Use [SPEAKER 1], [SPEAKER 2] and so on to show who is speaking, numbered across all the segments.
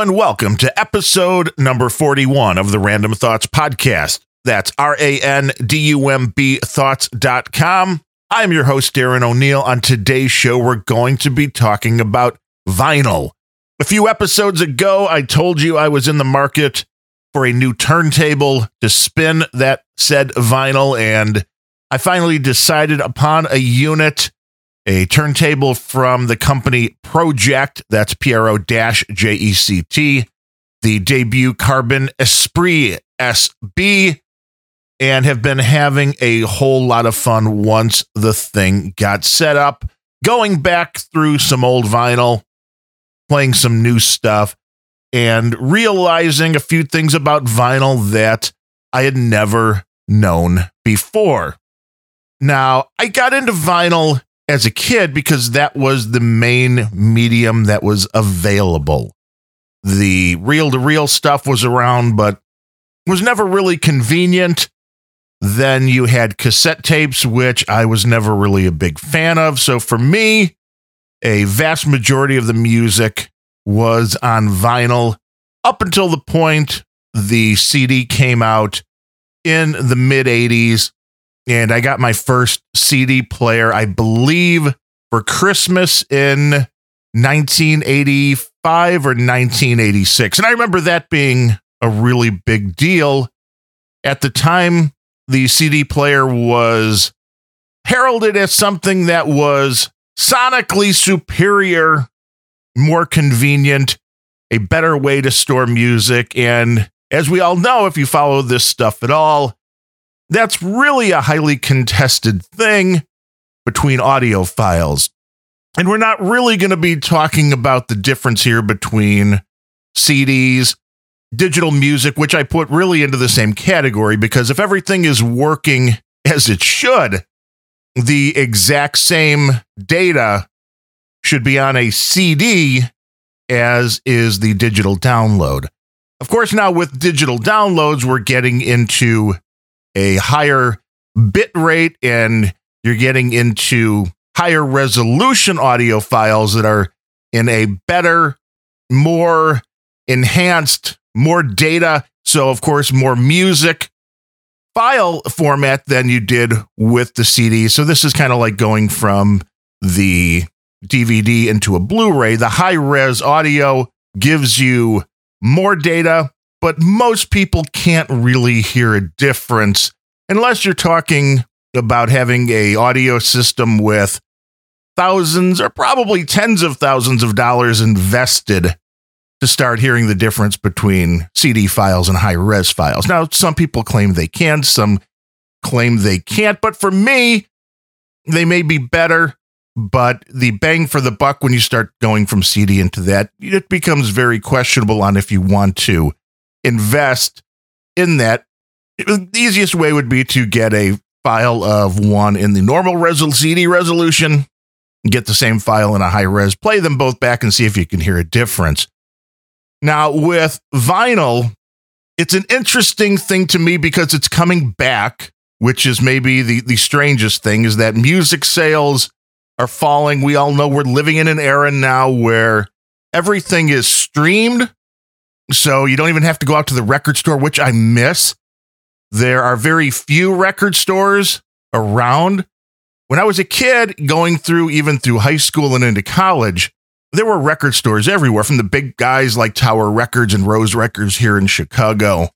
[SPEAKER 1] And welcome to episode number 41 of the Randumb Thoughts Podcast. That's R A N D U M B thoughts.com. I'm your host, Darren O'Neill. On today's show, we're going to be talking about vinyl. A few episodes ago, I told you I was in the market for a new turntable to spin that said vinyl, and I finally decided upon a unit a turntable from the company Pro-Ject, that's P R O J E C T, the debut Carbon Esprit SB, and have been having a whole lot of fun once the thing got set up. Going back through some old vinyl, playing some new stuff, and realizing a few things about vinyl that I had never known before. Now, I got into vinyl as a kid because that was the main medium that was available. The reel to reel stuff was around, but was never really convenient. Then you had cassette tapes, which I was never really a big fan of. So for me, a vast majority of the music was on vinyl up until the point the CD came out in the mid 80s and I got my first CD player, I believe, for Christmas in 1985 or 1986. And I remember that being a really big deal. At the time, the CD player was heralded as something that was sonically superior, more convenient, a better way to store music. And as we all know, if you follow this stuff at all, that's really a highly contested thing between audiophiles. And we're not really going to be talking about the difference here between CDs, digital music, which I put really into the same category because if everything is working as it should, the exact same data should be on a CD as is the digital download. Of course, now with digital downloads, we're getting into a higher bit rate and you're getting into higher resolution audio files that are in a better, more enhanced, more data. So, of course, more music file format than you did with the CD. So, this is kind of like going from the DVD into a Blu ray. The high res audio gives you more data, but most people can't really hear a difference unless you're talking about having a audio system with thousands or probably tens of thousands of dollars invested to start hearing the difference between CD files and high res files. Now, some people claim they can, some claim they can't, but for me, they may be better. But the bang for the buck when you start going from CD into that, it becomes very questionable on if you want to invest in that, the easiest way would be to get a file of one in the normal resol- CD resolution, get the same file in a high res, play them both back and see if you can hear a difference. Now, with vinyl, it's an interesting thing to me because it's coming back, which is maybe the, the strangest thing is that music sales are falling. We all know we're living in an era now where everything is streamed so you don't even have to go out to the record store, which I miss. There are very few record stores around. When I was a kid, going through even through high school and into college, there were record stores everywhere from the big guys like Tower Records and Rose Records here in Chicago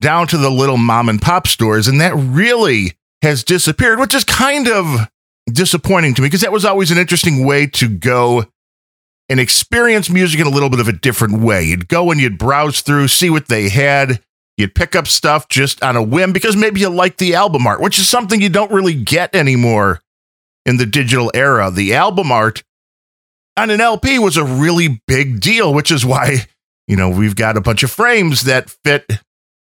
[SPEAKER 1] down to the little mom and pop stores. And that really has disappeared, which is kind of disappointing to me because that was always an interesting way to go and experience music in a little bit of a different way. You'd go and you'd browse through, see what they had. You'd pick up stuff just on a whim because maybe you like the album art, which is something you don't really get anymore in the digital era. The album art on an LP was a really big deal, which is why, you know, we've got a bunch of frames that fit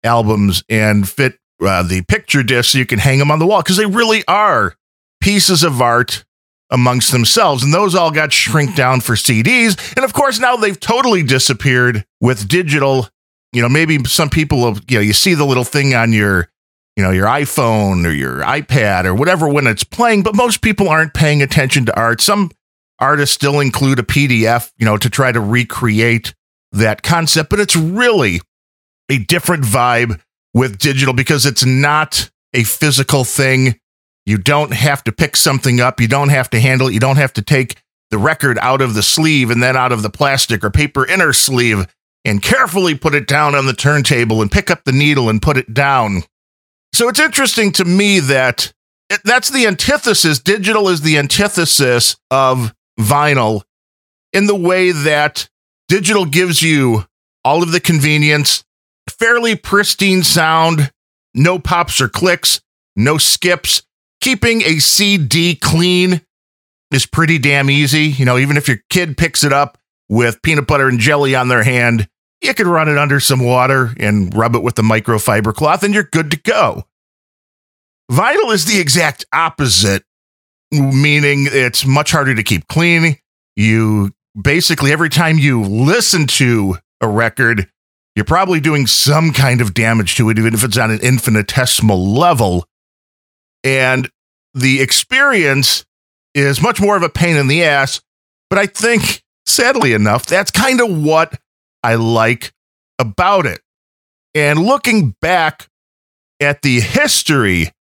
[SPEAKER 1] albums and fit uh, the picture disc so you can hang them on the wall because they really are pieces of art amongst themselves. And those all got shrink down for CDs. And of course, now they've totally disappeared with digital. You know, maybe some people, you know, you see the little thing on your, you know, your iPhone or your iPad or whatever when it's playing, but most people aren't paying attention to art. Some artists still include a PDF, you know, to try to recreate that concept, but it's really a different vibe with digital because it's not a physical thing. You don't have to pick something up. You don't have to handle it. You don't have to take the record out of the sleeve and then out of the plastic or paper inner sleeve and carefully put it down on the turntable and pick up the needle and put it down. So it's interesting to me that that's the antithesis. Digital is the antithesis of vinyl in the way that digital gives you all of the convenience, fairly pristine sound, no pops or clicks, no skips. Keeping a CD clean is pretty damn easy. You know, even if your kid picks it up with peanut butter and jelly on their hand, you can run it under some water and rub it with the microfiber cloth and you're good to go. Vinyl is the exact opposite, meaning it's much harder to keep clean. You basically, every time you listen to a record, you're probably doing some kind of damage to it, even if it's on an infinitesimal level. And the experience is much more of a pain in the ass. But I think, sadly enough, that's kind of what I like about it. And looking back at the history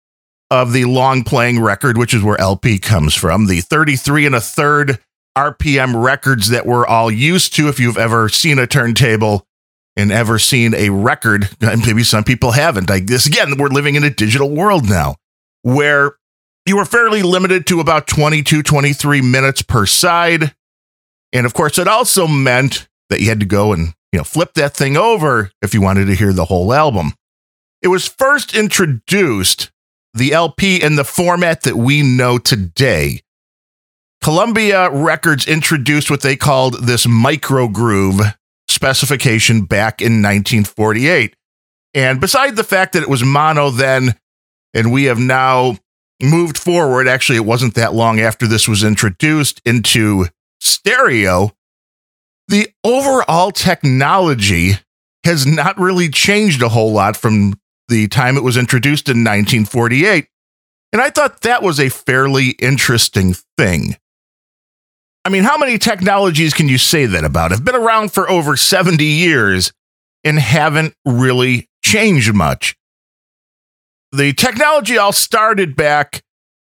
[SPEAKER 1] of the long playing record, which is where LP comes from, the 33 and a third RPM records that we're all used to. If you've ever seen a turntable and ever seen a record, and maybe some people haven't. Like this again, we're living in a digital world now where you were fairly limited to about 22, 23 minutes per side. And of course, it also meant that you had to go and, you know, flip that thing over if you wanted to hear the whole album. It was first introduced, the LP, in the format that we know today. Columbia Records introduced what they called this micro groove specification back in 1948. And beside the fact that it was mono then, and we have now moved forward, actually, it wasn't that long after this was introduced into stereo, the overall technology has not really changed a whole lot from the time it was introduced in 1948. And I thought that was a fairly interesting thing. I mean, how many technologies can you say that about? Have been around for over 70 years and haven't really changed much. The technology all started back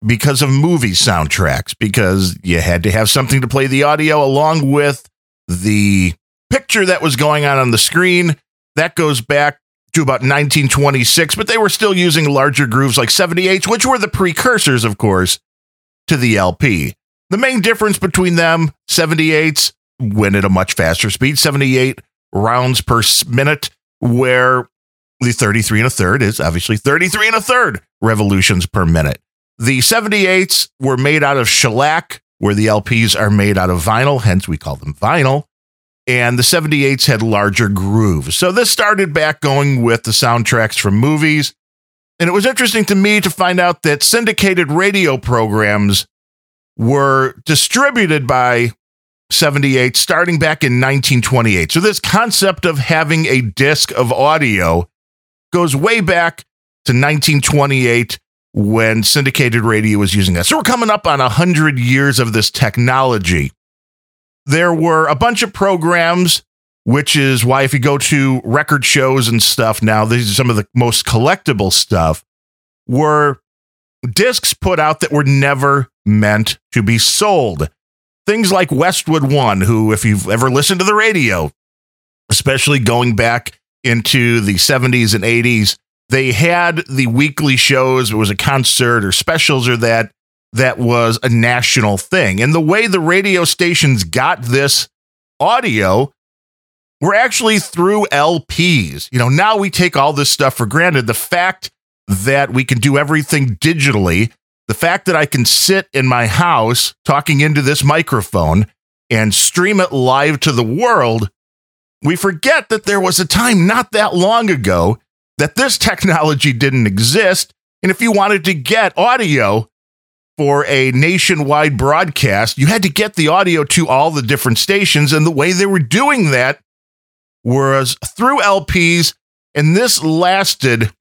[SPEAKER 1] because of movie soundtracks, because you had to have something to play the audio along with the picture that was going on on the screen. That goes back to about 1926, but they were still using larger grooves like 78s, which were the precursors, of course, to the LP. The main difference between them 78s went at a much faster speed, 78 rounds per minute, where the 33 and a third is obviously 33 and a third revolutions per minute. The 78s were made out of shellac, where the LPs are made out of vinyl, hence we call them vinyl. And the 78s had larger grooves. So this started back going with the soundtracks from movies. And it was interesting to me to find out that syndicated radio programs were distributed by 78 starting back in 1928. So this concept of having a disc of audio goes way back to 1928 when syndicated radio was using that. So we're coming up on 100 years of this technology. There were a bunch of programs, which is why if you go to record shows and stuff now, these are some of the most collectible stuff, were discs put out that were never meant to be sold. Things like Westwood One, who, if you've ever listened to the radio, especially going back into the 70s and 80s, they had the weekly shows. It was a concert or specials or that that was a national thing. And the way the radio stations got this audio were actually through LPs. You know, now we take all this stuff for granted. The fact that we can do everything digitally, the fact that I can sit in my house talking into this microphone and stream it live to the world we forget that there was a time not that long ago that this technology didn't exist. And if you wanted to get audio for a nationwide broadcast, you had to get the audio to all the different stations. And the way they were doing that was through LPs. And this lasted.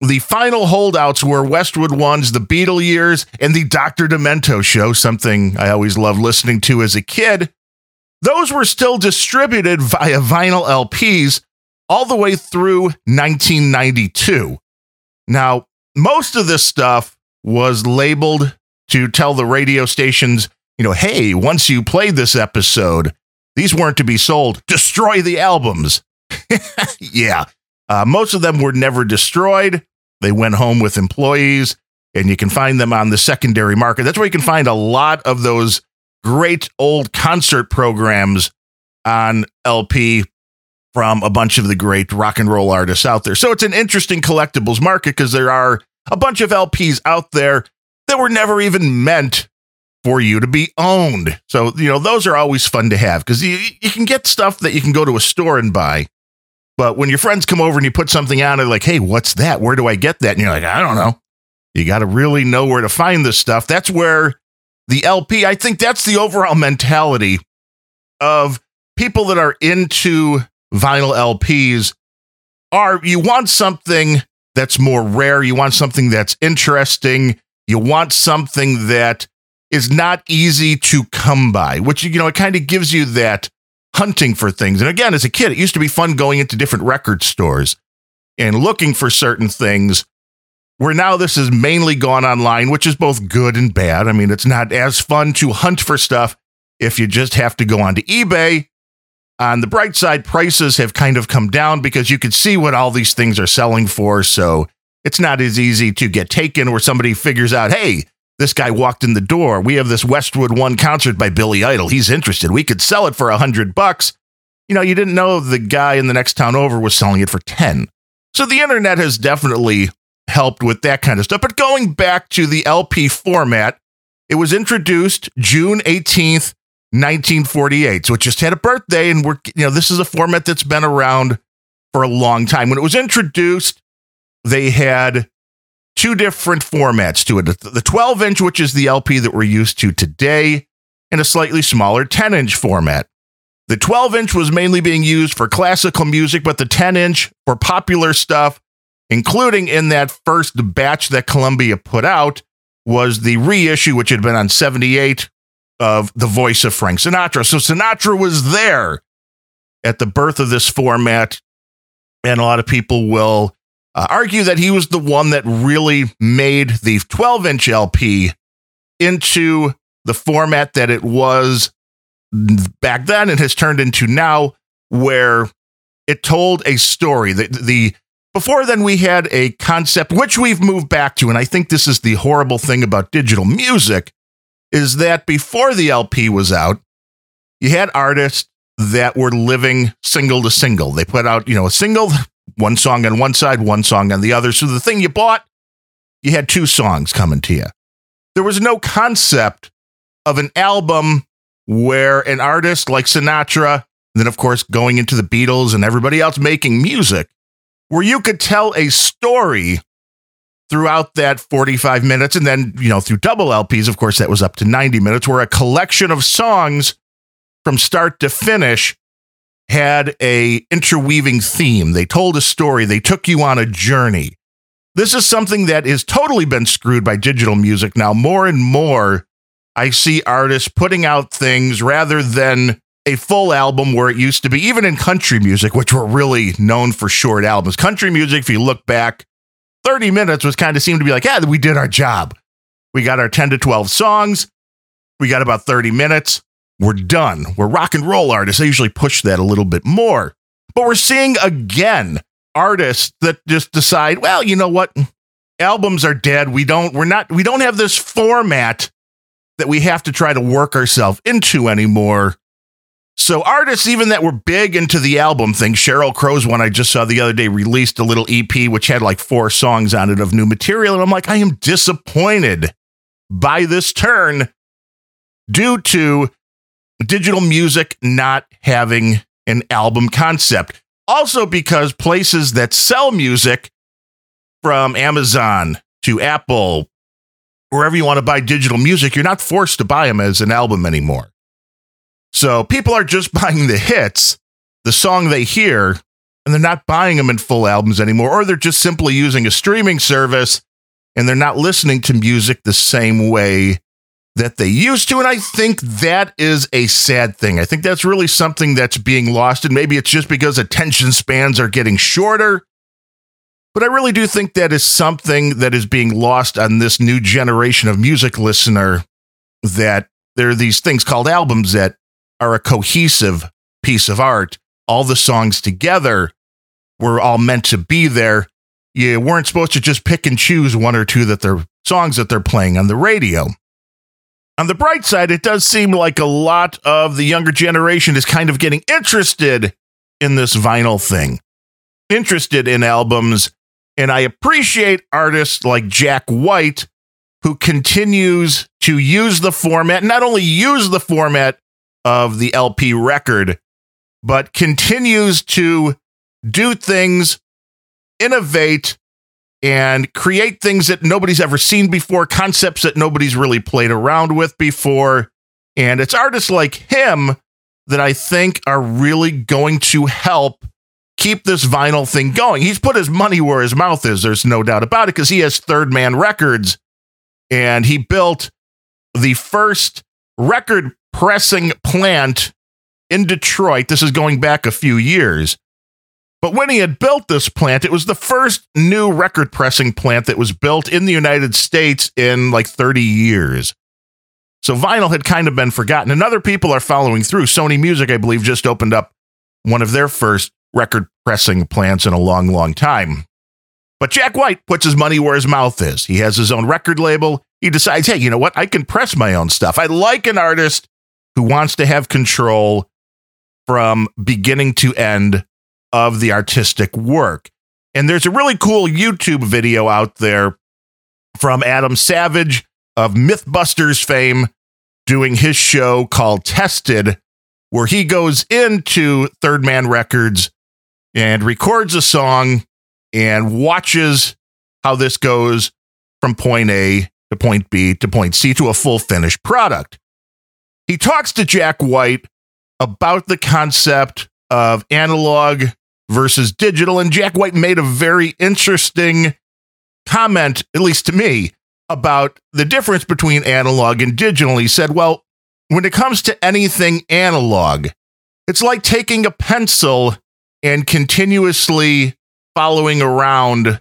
[SPEAKER 1] The final holdouts were Westwood Ones, the Beatle years, and the Dr. Demento show, something I always loved listening to as a kid. Those were still distributed via vinyl LPs all the way through 1992. Now, most of this stuff was labeled to tell the radio stations, you know, hey, once you played this episode, these weren't to be sold. Destroy the albums. yeah. Uh, most of them were never destroyed. They went home with employees, and you can find them on the secondary market. That's where you can find a lot of those great old concert programs on LP from a bunch of the great rock and roll artists out there. So it's an interesting collectibles market because there are a bunch of LPs out there that were never even meant for you to be owned. So, you know, those are always fun to have because you, you can get stuff that you can go to a store and buy. But when your friends come over and you put something on, they're like, hey, what's that? Where do I get that? And you're like, I don't know. You got to really know where to find this stuff. That's where the LP, I think that's the overall mentality of people that are into vinyl LPs are you want something that's more rare, you want something that's interesting, you want something that is not easy to come by, which you know it kind of gives you that hunting for things. And again, as a kid, it used to be fun going into different record stores and looking for certain things where now this has mainly gone online, which is both good and bad. I mean, it's not as fun to hunt for stuff if you just have to go onto eBay. On the bright side, prices have kind of come down because you can see what all these things are selling for. So it's not as easy to get taken where somebody figures out, hey, this guy walked in the door. We have this Westwood One concert by Billy Idol. He's interested. We could sell it for a hundred bucks. You know, you didn't know the guy in the next town over was selling it for 10. So the internet has definitely helped with that kind of stuff. But going back to the LP format, it was introduced June 18th, 1948. So it just had a birthday, and we're, you know, this is a format that's been around for a long time. When it was introduced, they had two different formats to it the 12 inch, which is the LP that we're used to today, and a slightly smaller 10 inch format. The 12 inch was mainly being used for classical music, but the 10 inch for popular stuff including in that first batch that Columbia put out, was the reissue, which had been on 78 of The Voice of Frank Sinatra. So Sinatra was there at the birth of this format. And a lot of people will uh, argue that he was the one that really made the 12 inch LP into the format that it was back then and has turned into now, where it told a story. The, the before then, we had a concept which we've moved back to, and I think this is the horrible thing about digital music, is that before the LP was out, you had artists that were living single to single. They put out, you know, a single, one song on one side, one song on the other. So the thing you bought, you had two songs coming to you. There was no concept of an album where an artist like Sinatra, then of course going into the Beatles and everybody else making music, where you could tell a story throughout that 45 minutes. And then you know through double lps of course that was up to 90 minutes where a collection of songs from start to finish had a interweaving theme. They told a story. They took you on a journey. This is something that is totally been screwed by digital music now. More and more i see artists putting out things rather than a full album where it used to be, even in country music, which were really known for short albums. Country music, if you look back, 30 minutes was kind of seemed to be like, yeah, we did our job. We got our 10 to 12 songs. We got about 30 minutes. We're done. We're rock and roll artists. They usually push that a little bit more. But we're seeing again artists that just decide, well, you know what? Albums are dead. We don't, we're not, we don't have this format that we have to try to work ourselves into anymore. So artists, even that were big into the album thing, Sheryl Crow's one I just saw the other day released a little EP which had like four songs on it of new material, and I'm like, I am disappointed by this turn due to digital music not having an album concept. Also, because places that sell music from Amazon to Apple, wherever you want to buy digital music, you're not forced to buy them as an album anymore. So people are just buying the hits, the song they hear, and they're not buying them in full albums anymore, or they're just simply using a streaming service and they're not listening to music the same way that they used to. And I think that is a sad thing. I think that's really something that's being lost. And maybe it's just because attention spans are getting shorter. But I really do think that is something that is being lost on this new generation of music listener that there are these things called albums that are a cohesive piece of art. All the songs together were all meant to be there. You weren't supposed to just pick and choose one or two that they're songs that they're playing on the radio. On the bright side, it does seem like a lot of the younger generation is kind of getting interested in this vinyl thing, interested in albums. And I appreciate artists like Jack White, who continues to use the format, not only use the format of the LP record, but continues to do things, innovate, and create things that nobody's ever seen before, concepts that nobody's really played around with before. And it's artists like him that I think are really going to help keep this vinyl thing going. He's put his money where his mouth is, there's no doubt about it, because he has Third Man Records and he built the first record pressing plant in Detroit. This is going back a few years. But when he had built this plant, it was the first new record pressing plant that was built in the United States in like 30 years. So vinyl had kind of been forgotten, and other people are following through. Sony Music, I believe, just opened up one of their first record pressing plants in a long, long time. But Jack White puts his money where his mouth is. He has his own record label. He decides, hey, you know what? I can press my own stuff. I like an artist who wants to have control from beginning to end of the artistic work. And there's a really cool YouTube video out there from Adam Savage of Mythbusters fame doing his show called Tested, where he goes into Third Man Records and records a song and watches how this goes from point A to point B to point C to a full finished product. He talks to Jack White about the concept of analog versus digital. And Jack White made a very interesting comment, at least to me, about the difference between analog and digital. He said, well, when it comes to anything analog, it's like taking a pencil and continuously following around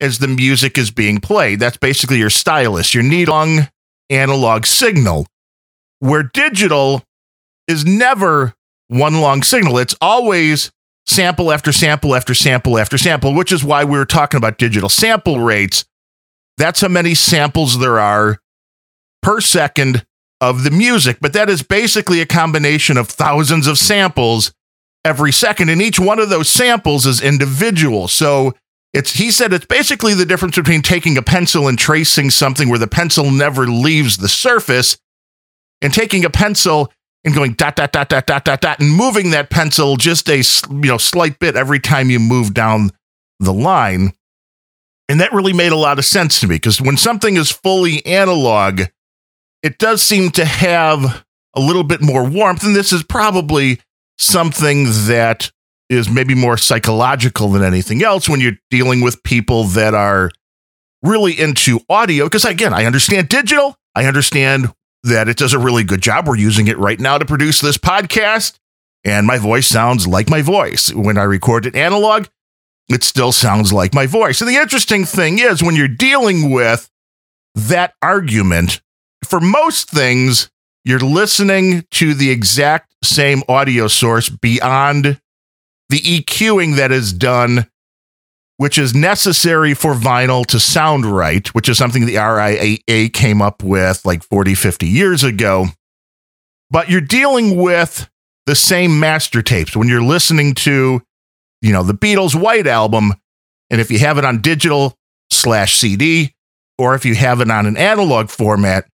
[SPEAKER 1] as the music is being played. That's basically your stylus, your needle analog signal. Where digital is never one long signal, it's always sample after sample after sample after sample, which is why we were talking about digital sample rates. That's how many samples there are per second of the music. But that is basically a combination of thousands of samples every second. And each one of those samples is individual. So it's he said it's basically the difference between taking a pencil and tracing something where the pencil never leaves the surface and taking a pencil and going dot dot dot dot dot dot dot and moving that pencil just a you know slight bit every time you move down the line. And that really made a lot of sense to me because when something is fully analog, it does seem to have a little bit more warmth. And this is probably something that is maybe more psychological than anything else when you're dealing with people that are really into audio. Because again, I understand digital, I understand that it does a really good job. We're using it right now to produce this podcast, and my voice sounds like my voice. When I record it analog, it still sounds like my voice. And the interesting thing is, when you're dealing with that argument, for most things, you're listening to the exact same audio source beyond the EQing that is done, which is necessary for vinyl to sound right, which is something the RIAA came up with like 40, 50 years ago. But you're dealing with the same master tapes when you're listening to, you know, the Beatles' White Album. And if you have it on digital slash CD, or if you have it on an analog format,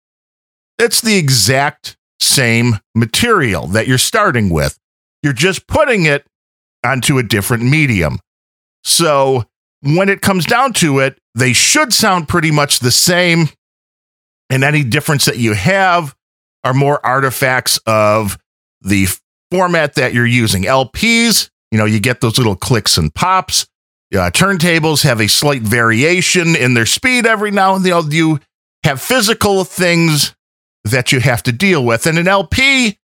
[SPEAKER 1] it's the exact same material that you're starting with. You're just putting it onto a different medium. So when it comes down to it, they should sound pretty much the same. And any difference that you have are more artifacts of the format that you're using. LPs, you know, you get those little clicks and pops. Uh, turntables have a slight variation in their speed every now and then. You have physical things that you have to deal with. And an LP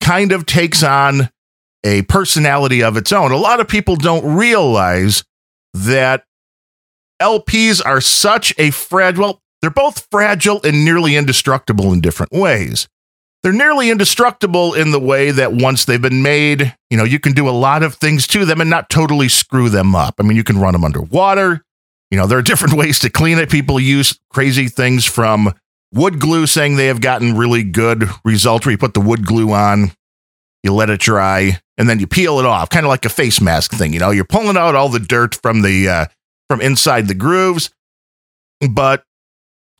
[SPEAKER 1] kind of takes on a personality of its own. A lot of people don't realize that LPs are such a fragile, well, they're both fragile and nearly indestructible in different ways. They're nearly indestructible in the way that once they've been made, you know, you can do a lot of things to them and not totally screw them up. I mean, you can run them underwater. You know, there are different ways to clean it. People use crazy things from wood glue, saying they have gotten really good results where you put the wood glue on, you let it dry, and then you peel it off, kind of like a face mask thing. You know, you're pulling out all the dirt from the uh, from inside the grooves. But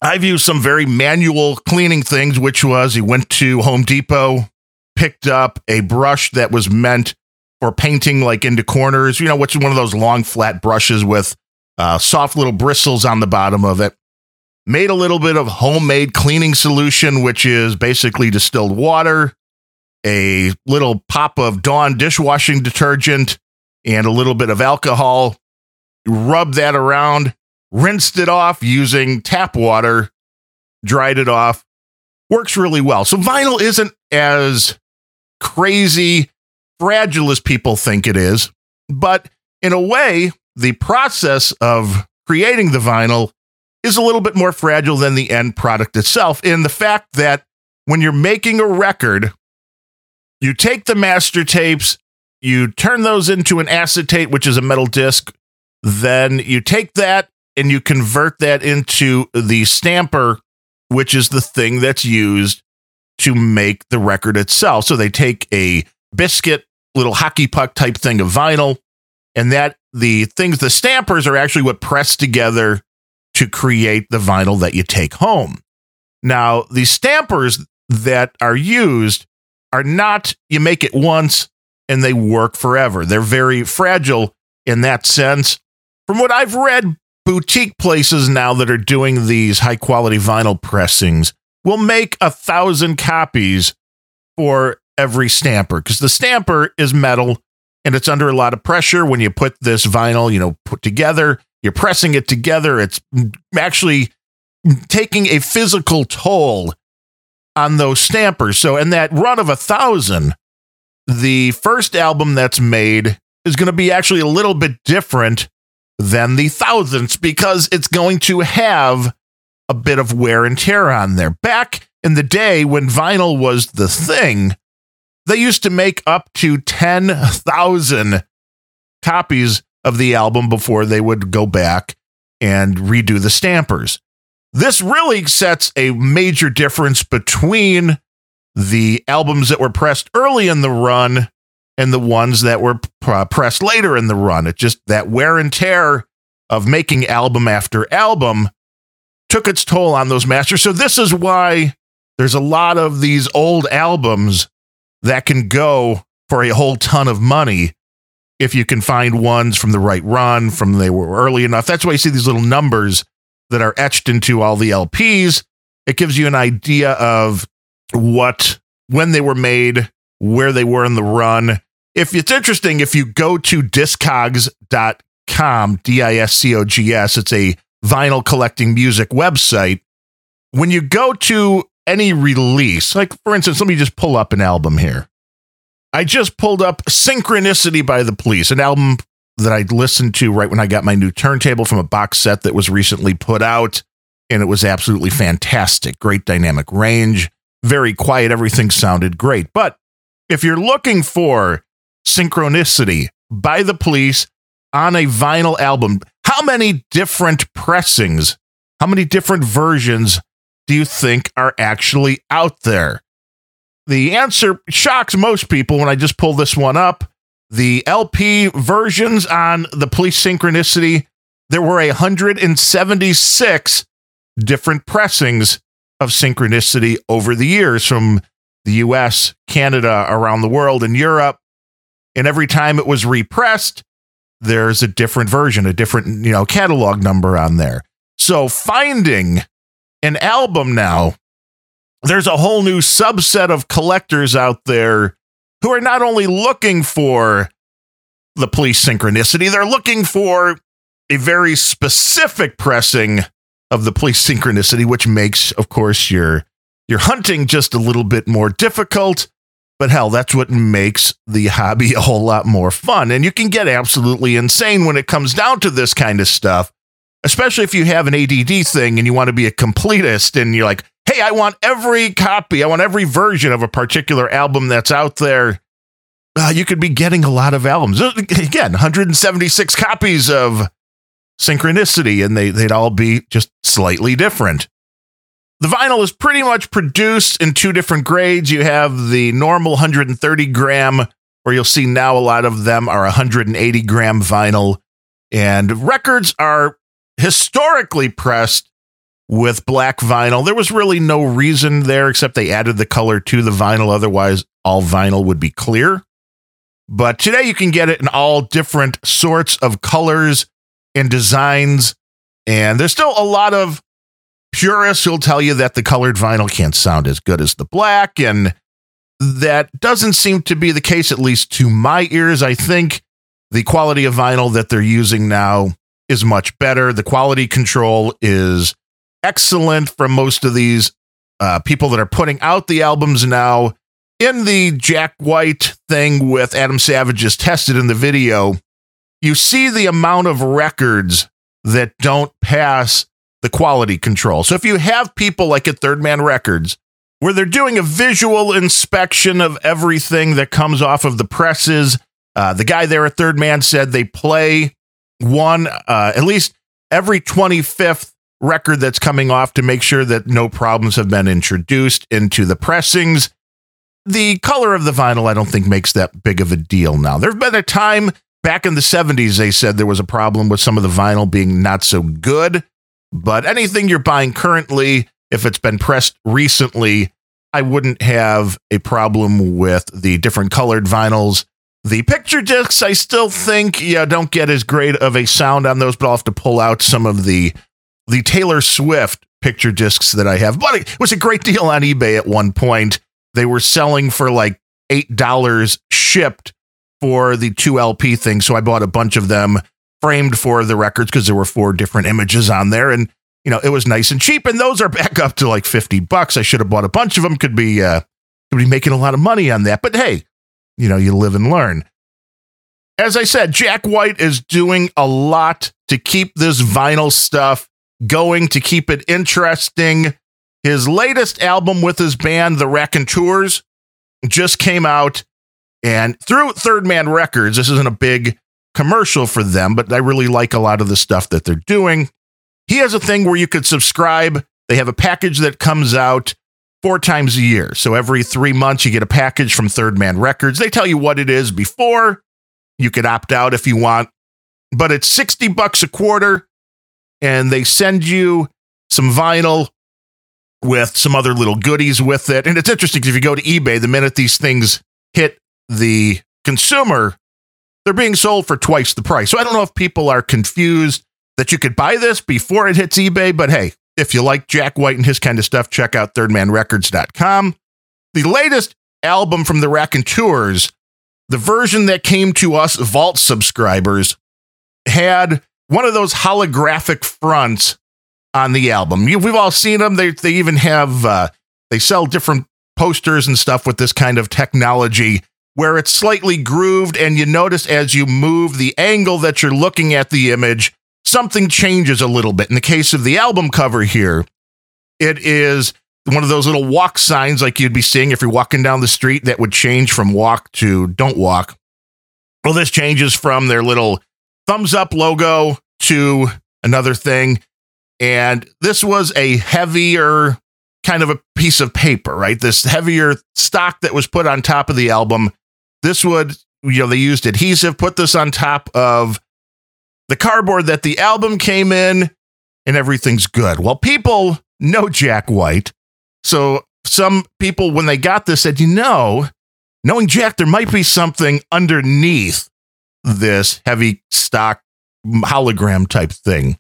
[SPEAKER 1] I've used some very manual cleaning things, which was he went to Home Depot, picked up a brush that was meant for painting like into corners, you know, which is one of those long flat brushes with uh, soft little bristles on the bottom of it. Made a little bit of homemade cleaning solution, which is basically distilled water, a little pop of Dawn dishwashing detergent, and a little bit of alcohol. Rub that around, rinsed it off using tap water, dried it off. Works really well. So vinyl isn't as crazy fragile as people think it is, but in a way, the process of creating the vinyl is a little bit more fragile than the end product itself in the fact that when you're making a record, you take the master tapes, you turn those into an acetate, which is a metal disc, then you take that and you convert that into the stamper, which is the thing that's used to make the record itself. So they take a biscuit, little hockey puck type thing of vinyl, and that the things, the stampers are actually what press together to create the vinyl that you take home. Now, the stampers that are used are not, you make it once and they work forever. They're very fragile in that sense. From what I've read, boutique places now that are doing these high quality vinyl pressings will make a thousand copies for every stamper because the stamper is metal and it's under a lot of pressure when you put this vinyl, you know, put together. You're pressing it together. It's actually taking a physical toll on those stampers. So, in that run of a thousand, the first album that's made is going to be actually a little bit different than the thousandths because it's going to have a bit of wear and tear on there. Back in the day when vinyl was the thing, they used to make up to 10,000 copies of the album before they would go back and redo the stampers. This really sets a major difference between the albums that were pressed early in the run and the ones that were uh, pressed later in the run. It just that wear and tear of making album after album took its toll on those masters. So this is why there's a lot of these old albums that can go for a whole ton of money if you can find ones from the right run, from they were early enough. That's why you see these little numbers that are etched into all the LPs. It gives you an idea of what, when they were made, where they were in the run. If it's interesting, if you go to discogs.com, D I S C O G S, it's a vinyl collecting music website. When you go to any release, like for instance, let me just pull up an album here. I just pulled up Synchronicity by the Police, an album that I listened to right when I got my new turntable from a box set that was recently put out. And it was absolutely fantastic. Great dynamic range, very quiet. Everything sounded great. But if you're looking for Synchronicity by the Police on a vinyl album, how many different pressings, how many different versions do you think are actually out there? The answer shocks most people when I just pull this one up. The LP versions on the Police Synchronicity, there were 176 different pressings of Synchronicity over the years from the US, Canada, around the world, and Europe. And every time it was repressed, there's a different version, a different, you know, catalog number on there. So finding an album now, there's a whole new subset of collectors out there who are not only looking for the police synchronicity, they're looking for a very specific pressing of the police synchronicity, which makes, of course, your your hunting just a little bit more difficult. But hell, that's what makes the hobby a whole lot more fun. And you can get absolutely insane when it comes down to this kind of stuff, especially if you have an ADD thing and you want to be a completist and you're like, hey, I want every copy, I want every version of a particular album that's out there. Uh, you could be getting a lot of albums. Again, 176 copies of Synchronicity, and they, they'd all be just slightly different. The vinyl is pretty much produced in two different grades. You have the normal 130 gram, where you'll see now a lot of them are 180 gram vinyl. And records are historically pressed with black vinyl. There was really no reason there except they added the color to the vinyl. Otherwise, all vinyl would be clear. But today you can get it in all different sorts of colors and designs. And there's still a lot of purists who'll tell you that the colored vinyl can't sound as good as the black. And that doesn't seem to be the case, at least to my ears. I think the quality of vinyl that they're using now is much better. The quality control is excellent from most of these uh, people that are putting out the albums now. In the Jack White thing with Adam Savage is tested in the video, you see the amount of records that don't pass the quality control. So if you have people like at Third Man Records, where they're doing a visual inspection of everything that comes off of the presses, uh, the guy there at Third Man said they play one, uh, at least every 25th record that's coming off to make sure that no problems have been introduced into the pressings. The color of the vinyl, I don't think, makes that big of a deal now. There's been a time back in the 70s, they said there was a problem with some of the vinyl being not so good. But anything you're buying currently, if it's been pressed recently, I wouldn't have a problem with the different colored vinyls. The picture discs, I still think, yeah, don't get as great of a sound on those, but I'll have to pull out some of the the Taylor Swift picture discs that I have. But it was a great deal on eBay at one point. They were selling for like eight dollars shipped for the two LP thing. So I bought a bunch of them framed for the records because there were four different images on there and you know it was nice and cheap and those are back up to like 50 bucks i should have bought a bunch of them could be uh could be making a lot of money on that but hey you know you live and learn as i said jack white is doing a lot to keep this vinyl stuff going to keep it interesting his latest album with his band the raconteurs just came out and through third man records this isn't a big commercial for them, but I really like a lot of the stuff that they're doing. He has a thing where you could subscribe. They have a package that comes out four times a year. So every three months, you get a package from Third Man Records. They tell you what it is before. You could opt out if you want, but it's 60 bucks a quarter. And they send you some vinyl with some other little goodies with it. And it's interesting because if you go to eBay, the minute these things hit the consumer, they're being sold for twice the price. So I don't know if people are confused that you could buy this before it hits eBay, but hey, if you like Jack White and his kind of stuff, check out thirdmanrecords.com. The latest album from the Raconteurs, the version that came to us Vault subscribers, had one of those holographic fronts on the album. We've all seen them. They, they even have, uh, they sell different posters and stuff with this kind of technology where it's slightly grooved and you notice as you move the angle that you're looking at the image, something changes a little bit. In the case of the album cover here, it is one of those little walk signs like you'd be seeing if you're walking down the street that would change from walk to don't walk. Well, this changes from their little thumbs up logo to another thing. And this was a heavier kind of a piece of paper, right? This heavier stock that was put on top of the album this would, you know, they used adhesive, put this on top of the cardboard that the album came in, and everything's good. Well, people know Jack White. So some people, when they got this, said, you know, knowing Jack, there might be something underneath this heavy stock hologram type thing.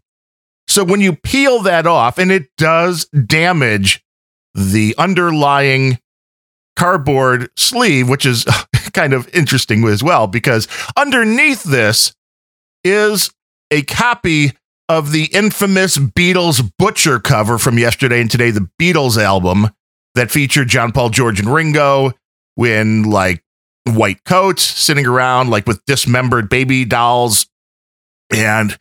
[SPEAKER 1] So when you peel that off, and it does damage the underlying cardboard sleeve, which is kind of interesting as well, because underneath this is a copy of the infamous Beatles Butcher cover from yesterday and today, the Beatles album that featured John Paul, George, and Ringo when like white coats, sitting around like with dismembered baby dolls. And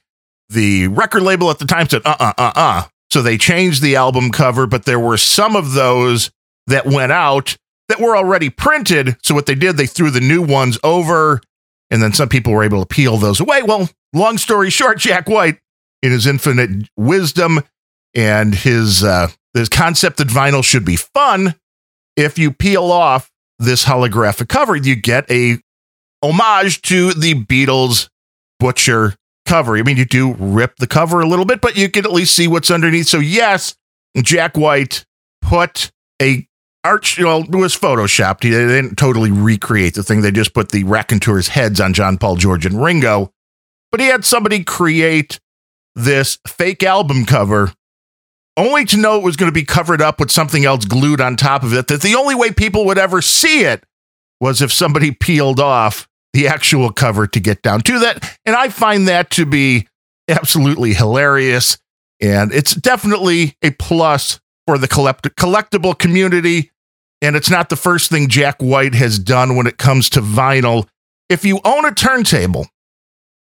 [SPEAKER 1] the record label at the time said, uh uh uh uh. So they changed the album cover, but there were some of those that went out that were already printed. So what they did, they threw the new ones over, and then some people were able to peel those away. Well, long story short, Jack White, in his infinite wisdom and his uh, his concept that vinyl should be fun, if you peel off this holographic cover, you get a homage to the Beatles Butcher cover. I mean, you do rip the cover a little bit, but you can at least see what's underneath. So yes, Jack White put a arch, well, it was photoshopped. He they didn't totally recreate the thing. They just put the Raconteurs' heads on John Paul, George, and Ringo. But he had somebody create this fake album cover only to know it was going to be covered up with something else glued on top of it. That the only way people would ever see it was if somebody peeled off the actual cover to get down to that. And I find that to be absolutely hilarious. And it's definitely a plus for the collect- collectible community. And it's not the first thing Jack White has done when it comes to vinyl. If you own a turntable,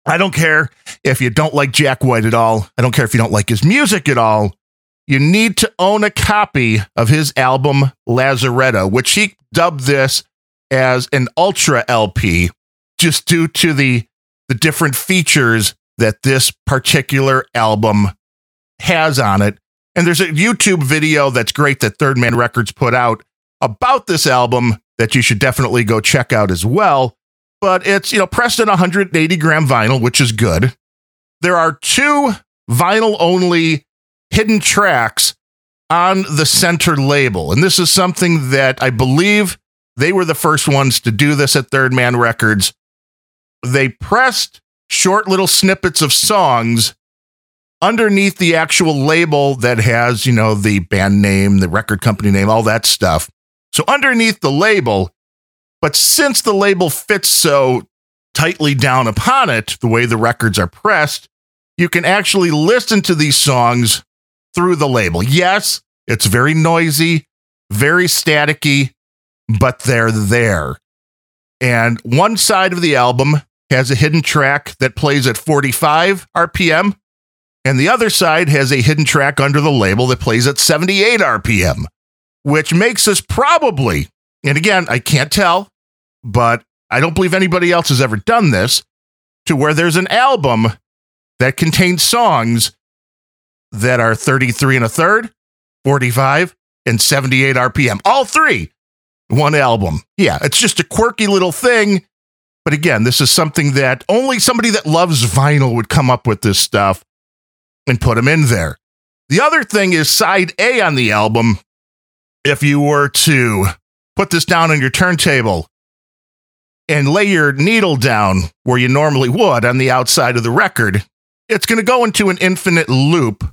[SPEAKER 1] I don't care if you don't like Jack White at all. I don't care if you don't like his music at all. You need to own a copy of his album Lazaretto, which he dubbed this as an ultra LP just due to the the different features that this particular album has on it. And there's a YouTube video that's great that Third Man Records put out about this album that you should definitely go check out as well. But it's, you know, pressed in 180 gram vinyl, which is good. There are two vinyl only hidden tracks on the center label. And this is something that I believe they were the first ones to do this at Third Man Records they pressed short little snippets of songs underneath the actual label that has, you know, the band name, the record company name, all that stuff. So underneath the label, but since the label fits so tightly down upon it, the way the records are pressed, you can actually listen to these songs through the label. Yes, it's very noisy, very staticky, but they're there. And one side of the album has a hidden track that plays at 45 RPM, and the other side has a hidden track under the label that plays at 78 RPM, which makes us probably, and again, I can't tell, but I don't believe anybody else has ever done this, to where there's an album that contains songs that are 33 and a third, 45, and 78 RPM. All three, one album. Yeah, it's just a quirky little thing but again, this is something that only somebody that loves vinyl would come up with this stuff and put them in there. The other thing is side A on the album. If you were to put this down on your turntable and lay your needle down where you normally would on the outside of the record, it's going to go into an infinite loop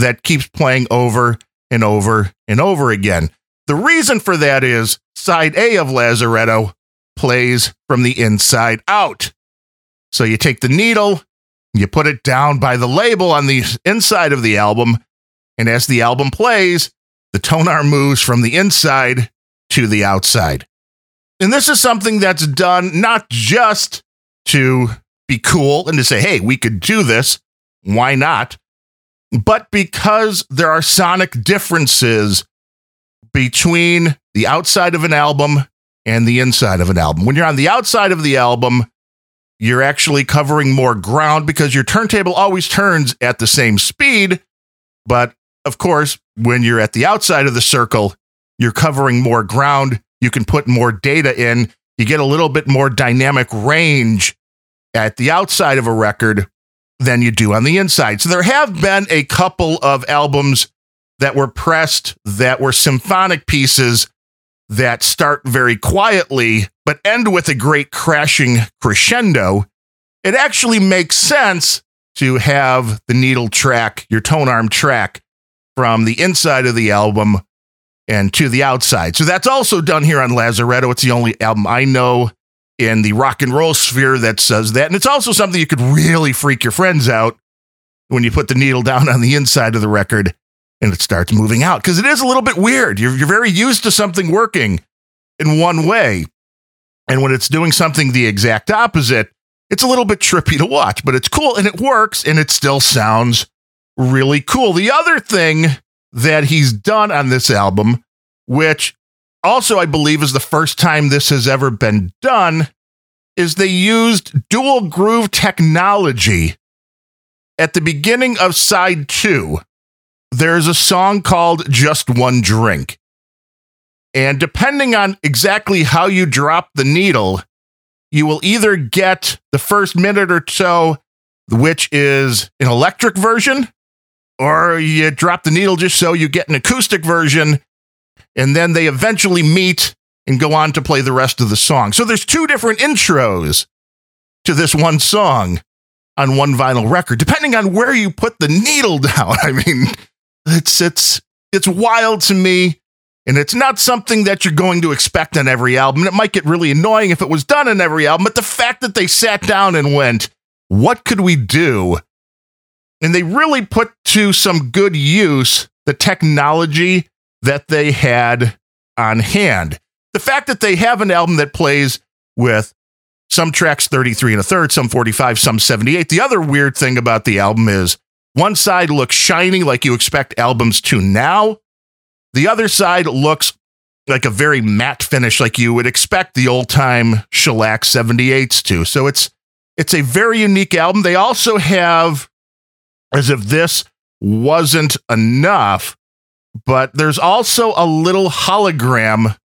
[SPEAKER 1] that keeps playing over and over and over again. The reason for that is side A of Lazaretto plays from the inside out. So you take the needle, you put it down by the label on the inside of the album, and as the album plays, the tonearm moves from the inside to the outside. And this is something that's done not just to be cool and to say, hey, we could do this. Why not? But because there are sonic differences between the outside of an album and the inside of an album. When you're on the outside of the album, you're actually covering more ground because your turntable always turns at the same speed. But of course, when you're at the outside of the circle, you're covering more ground. You can put more data in. You get a little bit more dynamic range at the outside of a record than you do on the inside. So there have been a couple of albums that were pressed that were symphonic pieces that start very quietly but end with a great crashing crescendo, it actually makes sense to have the needle track, your tone arm track from the inside of the album and to the outside. So that's also done here on Lazaretto. It's the only album I know in the rock and roll sphere that says that. And it's also something you could really freak your friends out when you put the needle down on the inside of the record and it starts moving out because it is a little bit weird. You're, you're very used to something working in one way. And when it's doing something the exact opposite, it's a little bit trippy to watch, but it's cool and it works and it still sounds really cool. The other thing that he's done on this album, which also I believe is the first time this has ever been done, is they used dual groove technology at the beginning of side two. There's a song called Just One Drink. And depending on exactly how you drop the needle, you will either get the first minute or so, which is an electric version, or you drop the needle just so you get an acoustic version, and then they eventually meet and go on to play the rest of the song. So there's two different intros to this one song on one vinyl record, depending on where you put the needle down. I mean, it's it's it's wild to me. And it's not something that you're going to expect on every album. It might get really annoying if it was done on every album, but the fact that they sat down and went, what could we do? And they really put to some good use the technology that they had on hand. The fact that they have an album that plays with some tracks 33 and a third, some 45, some 78. The other weird thing about the album is one side looks shiny like you expect albums to now. The other side looks like a very matte finish like you would expect the old time shellac 78s to. So it's it's a very unique album. They also have as if this wasn't enough, but there's also a little hologram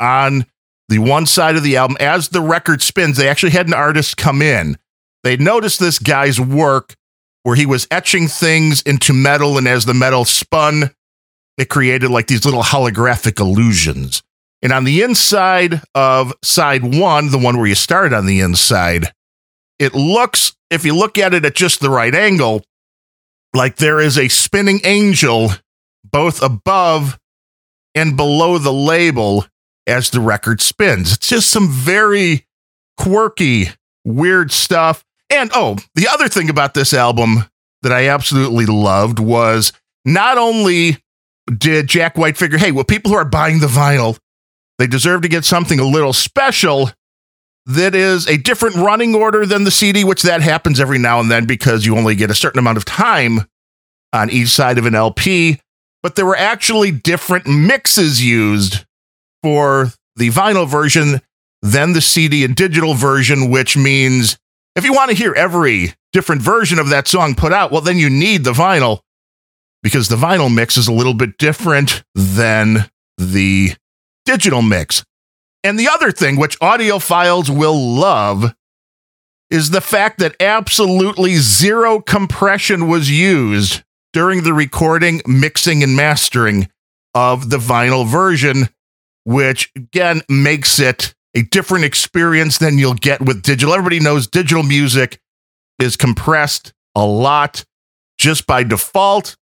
[SPEAKER 1] on the one side of the album as the record spins. They actually had an artist come in. They noticed this guy's work where he was etching things into metal, and as the metal spun, it created like these little holographic illusions. And on the inside of side one, the one where you started on the inside, it looks, if you look at it at just the right angle, like there is a spinning angel both above and below the label as the record spins. It's just some very quirky, weird stuff. And oh, the other thing about this album that I absolutely loved was not only did Jack White figure, hey, well, people who are buying the vinyl, they deserve to get something a little special that is a different running order than the CD, which that happens every now and then because you only get a certain amount of time on each side of an LP. But there were actually different mixes used for the vinyl version than the CD and digital version, which means if you want to hear every different version of that song put out, well, then you need the vinyl because the vinyl mix is a little bit different than the digital mix. And the other thing, which audiophiles will love, is the fact that absolutely zero compression was used during the recording, mixing, and mastering of the vinyl version which again makes it a different experience than you'll get with digital. Everybody knows digital music is compressed a lot just by default.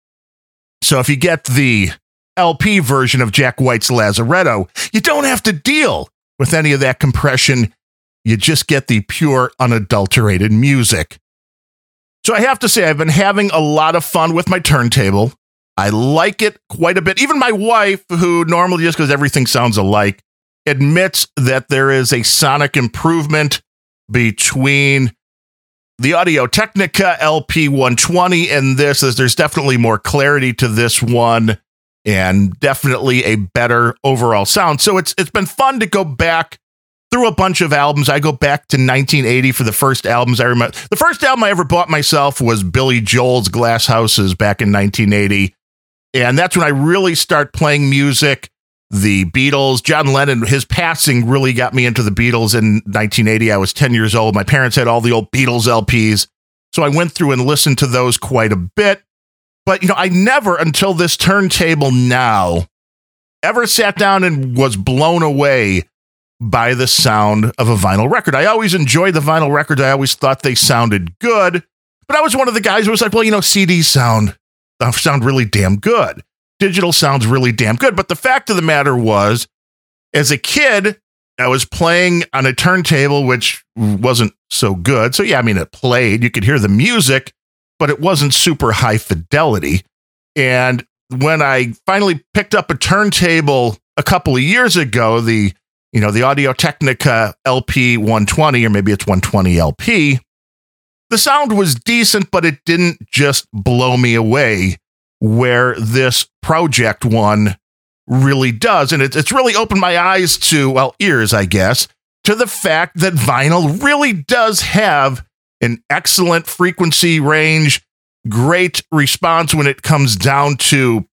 [SPEAKER 1] So if you get the LP version of Jack White's Lazaretto, you don't have to deal with any of that compression. You just get the pure, unadulterated music. So I have to say, I've been having a lot of fun with my turntable. I like it quite a bit. Even my wife, who normally just because everything sounds alike, admits that there is a sonic improvement between the Audio Technica LP 120 and this. There's definitely more clarity to this one and definitely a better overall sound. So it's it's been fun to go back through a bunch of albums. I go back to 1980 for the first albums I remember. The first album I ever bought myself was Billy Joel's Glass Houses back in 1980. And that's when I really start playing music. The Beatles, John Lennon, his passing really got me into the Beatles in 1980. I was 10 years old. My parents had all the old Beatles LPs. So I went through and listened to those quite a bit. But, you know, I never until this turntable now ever sat down and was blown away by the sound of a vinyl record. I always enjoyed the vinyl records. I always thought they sounded good. But I was one of the guys who was like, well, you know, CDs sound uh, sound really damn good. Digital sounds really damn good. But the fact of the matter was, as a kid, I was playing on a turntable, which wasn't so good. So, yeah, I mean, it played. You could hear the music, but it wasn't super high fidelity. And when I finally picked up a turntable a couple of years ago, the you know the Audio Technica LP 120 or maybe it's 120 LP, the sound was decent, but it didn't just blow me away where this Pro-Ject one really does. And it, it's really opened my eyes to, well, ears, I guess, to the fact that vinyl really does have an excellent frequency range, great response when it comes down to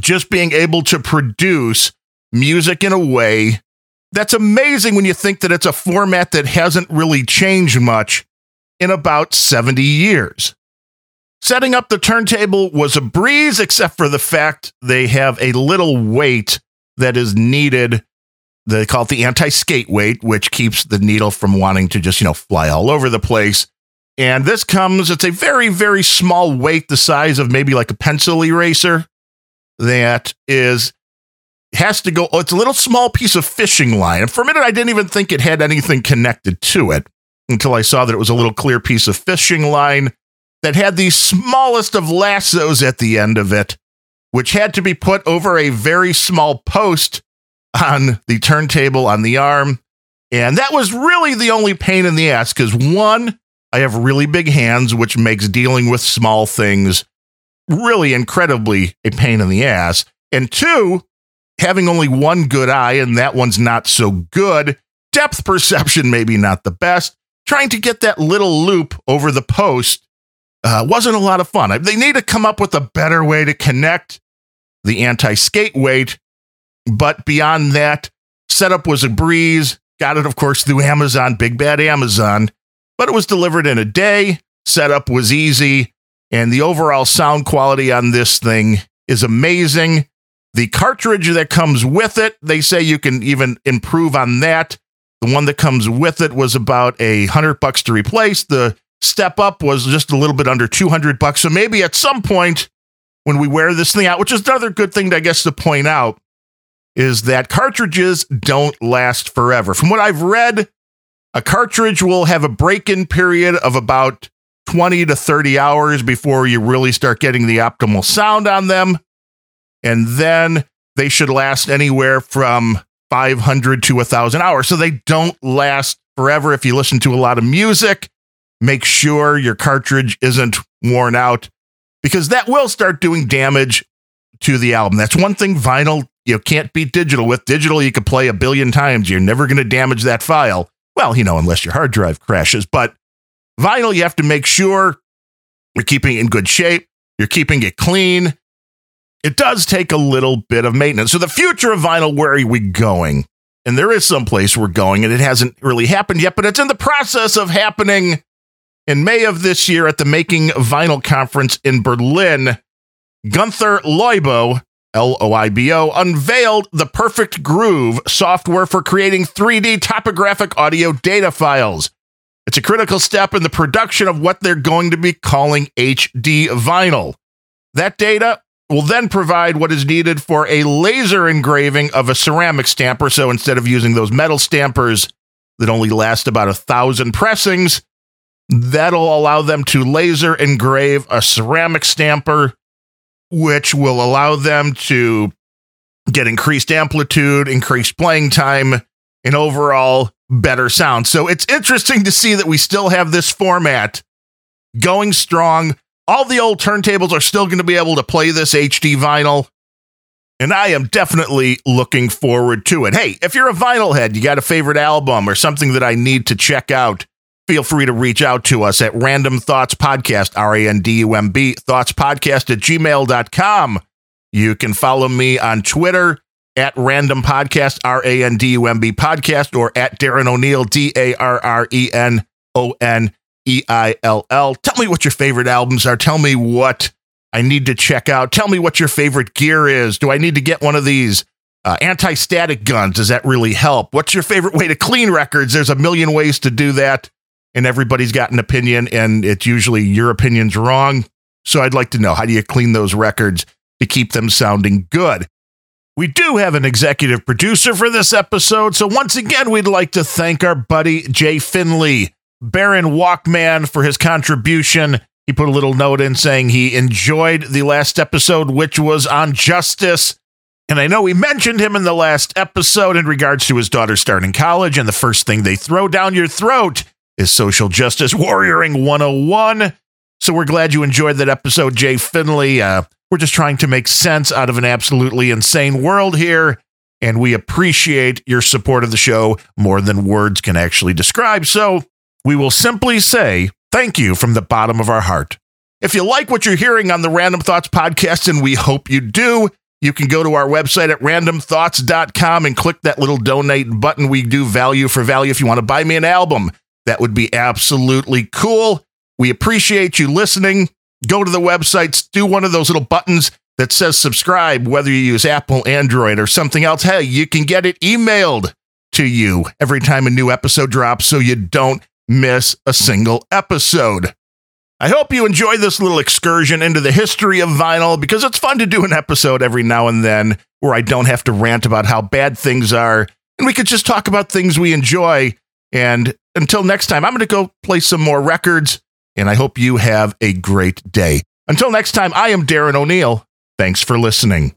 [SPEAKER 1] just being able to produce music in a way that's amazing when you think that it's a format that hasn't really changed much in about 70 years. Setting up the turntable was a breeze, except for the fact they have a little weight that is needed. They call it the anti skate weight, which keeps the needle from wanting to just, you know, fly all over the place. And this comes, it's a very, very small weight, the size of maybe like a pencil eraser that is has to go. Oh, it's a little small piece of fishing line. And for a minute, I didn't even think it had anything connected to it until I saw that it was a little clear piece of fishing line that had the smallest of lassos at the end of it, which had to be put over a very small post on the turntable on the arm. And that was really the only pain in the ass because one, I have really big hands, which makes dealing with small things really incredibly a pain in the ass. And two, having only one good eye and that one's not so good, depth perception maybe not the best trying to get that little loop over the post uh, wasn't a lot of fun. They need to come up with a better way to connect the anti skate weight. But beyond that, setup was a breeze. Got it, of course, through Amazon, big bad Amazon, but it was delivered in a day. Setup was easy, and the overall sound quality on this thing is amazing. The cartridge that comes with it, they say you can even improve on that. The one that comes with it was about a hundred bucks to replace. The step up was just a little bit under 200 bucks. So maybe at some point when we wear this thing out, which is another good thing, to, I guess, to point out, is that cartridges don't last forever. From what I've read, a cartridge will have a break in period of about 20 to 30 hours before you really start getting the optimal sound on them. And then they should last anywhere from 500 to 1,000 hours. So they don't last forever. If you listen to a lot of music, make sure your cartridge isn't worn out because that will start doing damage to the album. That's one thing vinyl you can't beat digital with. Digital, you could play a billion times. You're never going to damage that file. Well, you know, unless your hard drive crashes. But vinyl, you have to make sure you're keeping it in good shape, you're keeping it clean, it does take a little bit of maintenance. So the future of vinyl, where are we going? And there is some place we're going, and it hasn't really happened yet, but it's in the process of happening. In May of this year at the Making Vinyl Conference in Berlin, Gunther Loibo, L O I B O, unveiled the Perfect Groove software for creating 3D topographic audio data files. It's a critical step in the production of what they're going to be calling HD vinyl. That data will then provide what is needed for a laser engraving of a ceramic stamper. So instead of using those metal stampers that only last about a thousand pressings, that'll allow them to laser engrave a ceramic stamper, which will allow them to get increased amplitude, increased playing time, and overall better sound. So it's interesting to see that we still have this format going strong all the old turntables are still going to be able to play this HD vinyl. And I am definitely looking forward to it. Hey, if you're a vinyl head, you got a favorite album or something that I need to check out, feel free to reach out to us at Randumb Thoughts Podcast, R A N D U M B, Thoughts Podcast at gmail.com. You can follow me on Twitter at Randumb Podcast, R A N D U M B Podcast, or at Darren O'Neill, D A R R E N O N E I L L. Tell me what your favorite albums are. Tell me what I need to check out. Tell me what your favorite gear is. Do I need to get one of these uh, anti static guns? Does that really help? What's your favorite way to clean records? There's a million ways to do that, and everybody's got an opinion, and it's usually your opinion's wrong. So I'd like to know how do you clean those records to keep them sounding good? We do have an executive producer for this episode, so once again, we'd like to thank our buddy Jay Finley. Baron Walkman for his contribution He put a little note in saying he enjoyed the last episode, which was on justice. And I know we mentioned him in the last episode in regards to his daughter starting college, and the first thing they throw down your throat is social justice warrioring 101. So we're glad you enjoyed that episode, Jay Finley. Uh, we're just trying to make sense out of an absolutely insane world here, and we appreciate your support of the show more than words can actually describe. So we will simply say thank you from the bottom of our heart. If you like what you're hearing on the Randumb Thoughts podcast, and we hope you do, you can go to our website at randumbthoughts.com and click that little donate button. We do value for value. If you want to buy me an album, that would be absolutely cool. We appreciate you listening. Go to the websites, do one of those little buttons that says subscribe, whether you use Apple, Android, or something else. Hey, you can get it emailed to you every time a new episode drops so you don't miss a single episode. I hope you enjoy this little excursion into the history of vinyl because it's fun to do an episode every now and then where I don't have to rant about how bad things are and we could just talk about things we enjoy. And until next time, I'm going to go play some more records and I hope you have a great day. Until next time, I am Darren O'Neill. Thanks for listening.